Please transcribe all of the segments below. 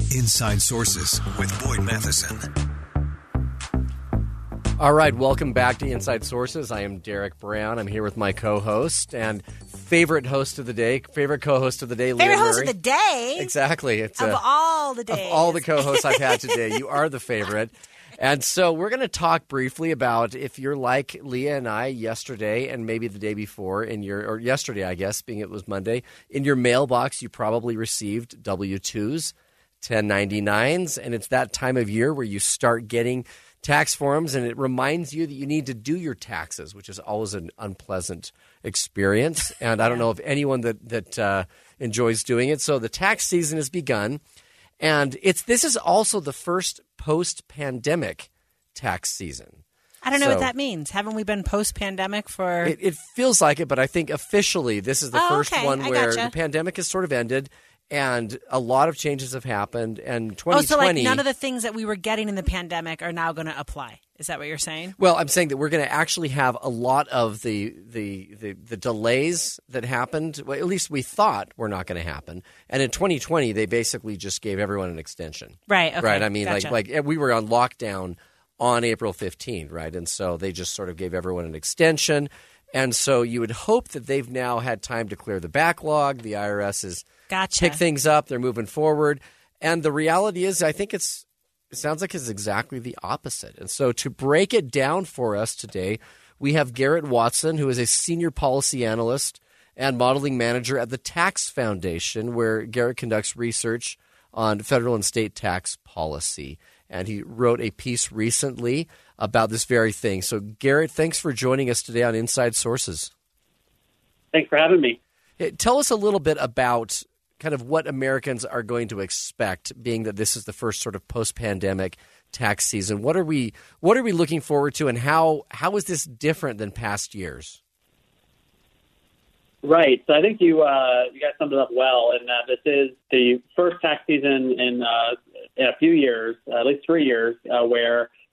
Inside Sources with Boyd Matheson. All right, welcome back to Inside Sources. I am Derek Brown. I'm here with my co-host and favorite host of the day, favorite co-host of the day, Favorite Leah host Murray. of the day. Exactly. It's Of uh, all the of days. all the co-hosts I've had today, you are the favorite. And so we're going to talk briefly about if you're like Leah and I yesterday and maybe the day before in your or yesterday I guess being it was Monday in your mailbox you probably received W2s, 1099s and it's that time of year where you start getting tax forms and it reminds you that you need to do your taxes, which is always an unpleasant experience and I don't know if anyone that that uh, enjoys doing it. So the tax season has begun. And it's this is also the first post-pandemic tax season. I don't know So- what that means. Haven't we been post pandemic for. It, it feels like it, but I think officially this is the Oh, first okay. one I where gotcha. the pandemic has sort of ended, and a lot of changes have happened. And oh, so like none of the things that we were getting in the pandemic are now going to apply. Is that what you're saying? Well, I'm saying that we're going to actually have a lot of the, the the the delays that happened. Well, at least we thought were not going to happen. And in 2020, they basically just gave everyone an extension. Right. Okay. right. I mean, Gotcha. like like we were on lockdown on April 15th, right? And so they just sort of gave everyone an extension. And so you would hope that they've now had time to clear the backlog. The IRS is Gotcha. pick things up. They're moving forward. And the reality is, I think it's it sounds like it's exactly the opposite. And so to break it down for us today, we have Garrett Watson, who is a senior policy analyst and modeling manager at the Tax Foundation, where Garrett conducts research on federal and state tax policy. And he wrote a piece recently about this very thing. So, Garrett, thanks for joining us today on Inside Sources. Thanks for having me. Tell us a little bit about kind of what Americans are going to expect, being that this is the first sort of post-pandemic tax season. What are we What are we looking forward to, and how how is this different than past years? Right. So I think you uh, you guys summed it up well. And uh, this is the first tax season in, uh, in a few years, at least three years, uh,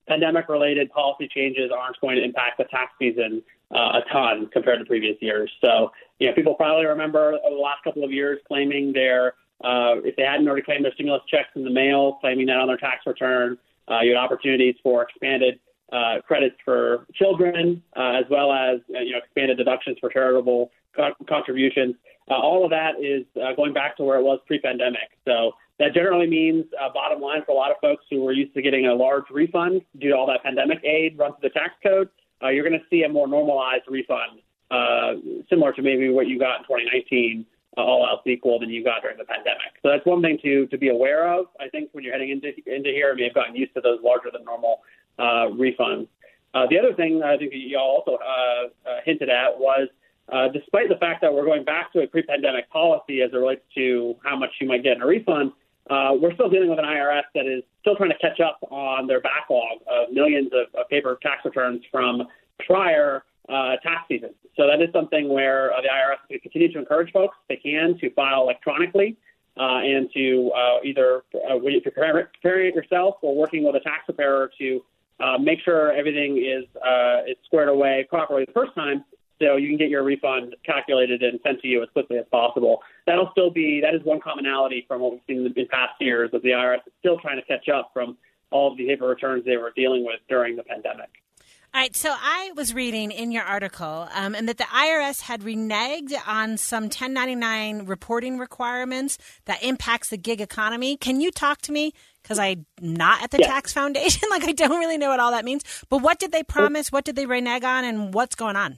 where pandemic-related policy changes aren't going to impact the tax season uh, a ton compared to previous years. So you know, people probably remember the last couple of years claiming their uh, if they hadn't already claimed their stimulus checks in the mail, claiming that on their tax return. Uh, you had opportunities for expanded uh, credits for children, uh, as well as uh, you know expanded deductions for charitable co- contributions. Uh, all of that is uh, going back to where it was pre-pandemic. So that generally means, uh, bottom line, for a lot of folks who were used to getting a large refund due to all that pandemic aid run through the tax code, uh, you're going to see a more normalized refund, uh, similar to maybe what you got in 2019. Uh, all else equal than you got during the pandemic. So that's one thing to to be aware of. I think when you're heading into into here, you have gotten used to those larger than normal uh, refunds. Uh, the other thing I think you all also uh, uh, hinted at was, uh, despite the fact that we're going back to a pre-pandemic policy as it relates to how much you might get in a refund, uh, we're still dealing with an IRS that is still trying to catch up on their backlog of millions of, of paper tax returns from prior uh, tax seasons. So that is something where uh, the IRS will continue to encourage folks, if they can, to file electronically uh, and to uh, either uh, preparing preparing it yourself or working with a tax preparer to uh, make sure everything is uh, is squared away properly the first time, so you can get your refund calculated and sent to you as quickly as possible. That'll still be that is one commonality from what we've seen in, past years that the IRS is still trying to catch up from all of the paper returns they were dealing with during the pandemic. All right, so I was reading in your article um, and that the IRS had reneged on some 1099 reporting requirements that impacts the gig economy. Can you talk to me? Because I'm not at the Yeah. tax foundation. like, I don't really know what all that means. But what did they promise? What did they renege on? And what's going on?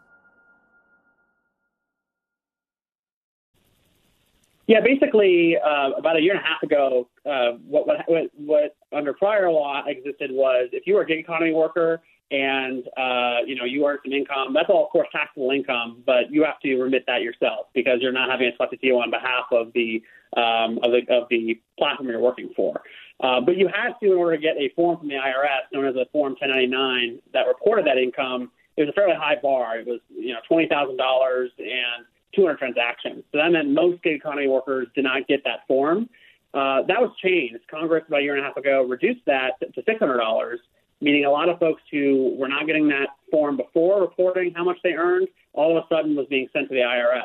Yeah, basically, uh, about a year and a half ago, uh, what, what, what under prior law existed was if you were a gig economy worker and uh, you know you earn some income, that's all of course taxable income, but you have to remit that yourself because you're not having a selected deal on behalf of the um, of the of the platform you're working for. Uh, but you had to, in order to get a form from the IRS known as a Form 1099 that reported that income. It was a fairly high bar. It was you know twenty thousand dollars and 200 transactions. So that meant most gig economy workers did not get that form. Uh, that was changed. Congress about a year and a half ago reduced that to $600, meaning a lot of folks who were not getting that form before reporting how much they earned, all of a sudden was being sent to the IRS.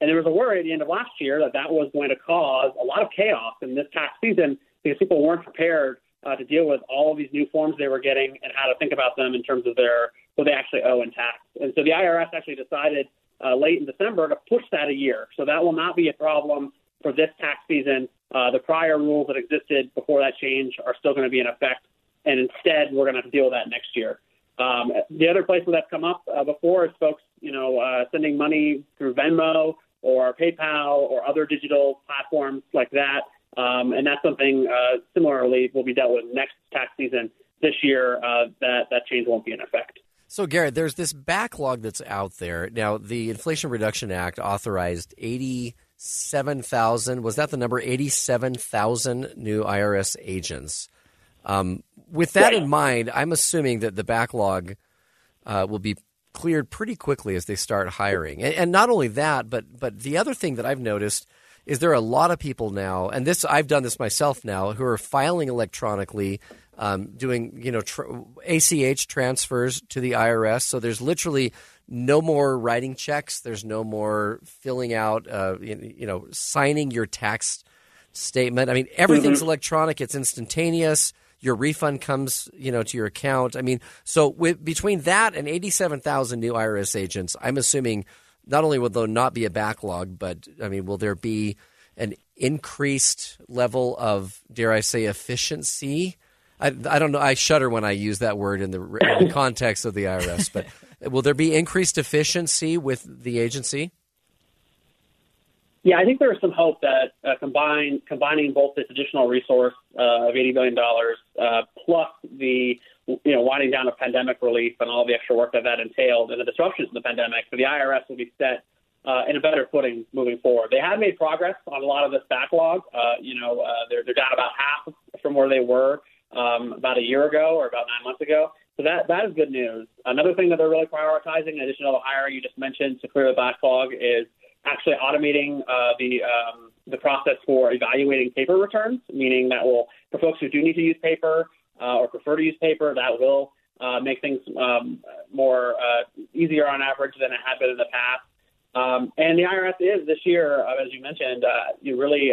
And there was a worry at the end of last year that that was going to cause a lot of chaos in this tax season because people weren't prepared uh, to deal with all of these new forms they were getting and how to think about them in terms of their what they actually owe in tax. And so the IRS actually decided uh, late in December to push that a year. So that will not be a problem for this tax season. Uh, the prior rules that existed before that change are still going to be in effect, and instead we're going to have to deal with that next year. Um, the other place where that's come up uh, before is folks, you know, uh, sending money through Venmo or PayPal or other digital platforms like that, um, and that's something uh, similarly will be dealt with next tax season. This year, uh, that that change won't be in effect. So, Garrett, there's this backlog that's out there. Now, the Inflation Reduction Act authorized 87,000, was that the number? 87,000 new IRS agents. Um, with that in mind, I'm assuming that the backlog uh, will be cleared pretty quickly as they start hiring. And, and not only that, but but the other thing that I've noticed is there are a lot of people now, and this I've done this myself now, who are filing electronically um, doing you know tr- ACH transfers to the IRS. So there's literally no more writing checks. There's no more filling out, uh, you, know, signing your tax statement. I mean, everything's mm-hmm. electronic. It's instantaneous. Your refund comes, you know, to your account. I mean, so with, between that and 87,000 new IRS agents, I'm assuming not only will there not be a backlog, but I mean, will there be an increased level of, dare I say, efficiency I, I don't know. I shudder when I use that word in the, in the context of the IRS. But will there be increased efficiency with the agency? Yeah, I think there is some hope that uh, combine, combining both this additional resource uh, of $80 billion uh, plus the you know winding down of pandemic relief and all the extra work that that entailed and the disruptions of the pandemic, for the IRS will be set uh, in a better footing moving forward. They have made progress on a lot of this backlog. Uh, you know, uh, they're, they're down about half from where they were um, about a year ago or about nine months ago. So that that is good news. Another thing that they're really prioritizing, in addition to the hiring you just mentioned to clear the backlog, is actually automating uh, the um, the process for evaluating paper returns. Meaning that will for folks who do need to use paper uh, or prefer to use paper, that will uh, make things um, more uh, easier on average than it had been in the past. Um, and the IRS is this year, uh, as you mentioned, uh, you really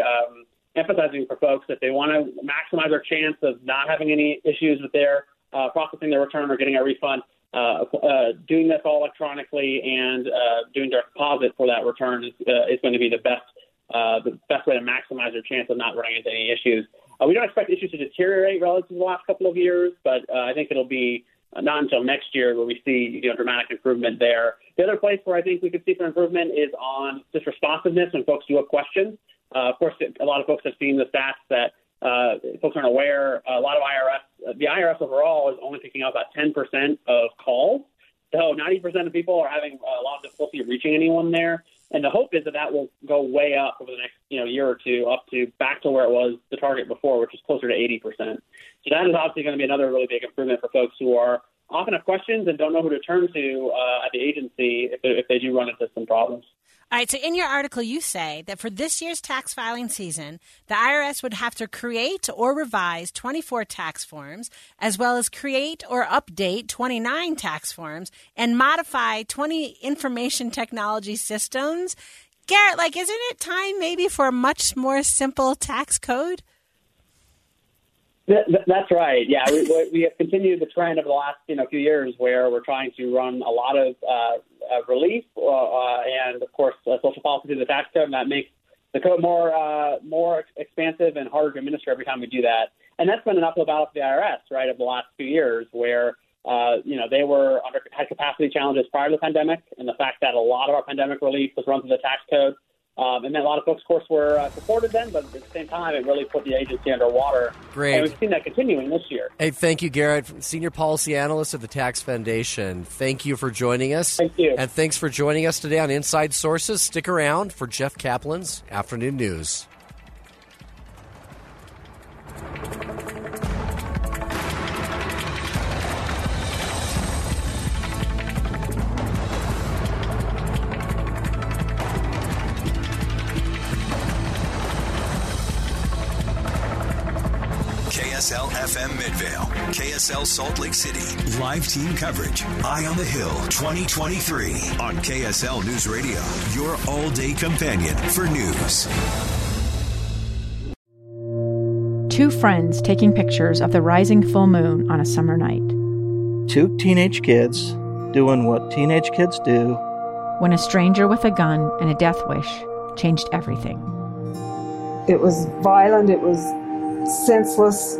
emphasizing for folks that they want to maximize their chance of not having any issues with their uh, processing their return or getting a refund. Uh, uh, doing this all electronically and uh, doing direct deposit for that return is, uh, is going to be the best uh, the best way to maximize your chance of not running into any issues. We don't expect issues to deteriorate relative to the last couple of years, but I think it'll be not until next year where we see you know dramatic improvement there. The other place where I think we could see some improvement is on just responsiveness when folks do have questions. Uh, of course, a lot of folks have seen the stats that uh, folks aren't aware. A lot of IRS, the IRS overall is only picking up about 10% of calls. So 90% of people are having a lot of difficulty reaching anyone there. And the hope is that that will go way up over the next you know year or two, up to back to where it was the target before, which is closer to 80%. So that is obviously going to be another really big improvement for folks who are often have questions and don't know who to turn to uh, at the agency if they, if they do run into some problems. All right, so in your article, you say that for this year's tax filing season, the IRS would have to create or revise 24 tax forms, as well as create or update 29 tax forms and modify 20 information technology systems. Garrett, like, isn't it time maybe for a much more simple tax code? That's right. Yeah, we, we have continued the trend over the last you know few years where we're trying to run a lot of uh, relief uh, uh, and of course uh, social policy through the tax code, and that makes the code more uh, more expansive and harder to administer every time we do that. And that's been an uphill battle for the IRS, right, over the last few years, where uh, you know they were under had capacity challenges prior to the pandemic, and the fact that a lot of our pandemic relief was run through the tax code um, and then a lot of folks, of course, were uh, supported then, but at the same time, it really put the agency underwater. Great. And we've seen that continuing this year. Hey, thank you, Garrett, Senior Policy Analyst of the Tax Foundation. Thank you for joining us. Thank you. And thanks for joining us today on Inside Sources. Stick around for Jeff Caplan's Afternoon News. KSL Salt Lake City, live team coverage, Eye on the Hill 2023 on KSL News Radio, your all day companion for news. Two friends taking pictures of the rising full moon on a summer night. Two teenage kids doing what teenage kids do. When a stranger with a gun and a death wish changed everything. It was violent, it was senseless,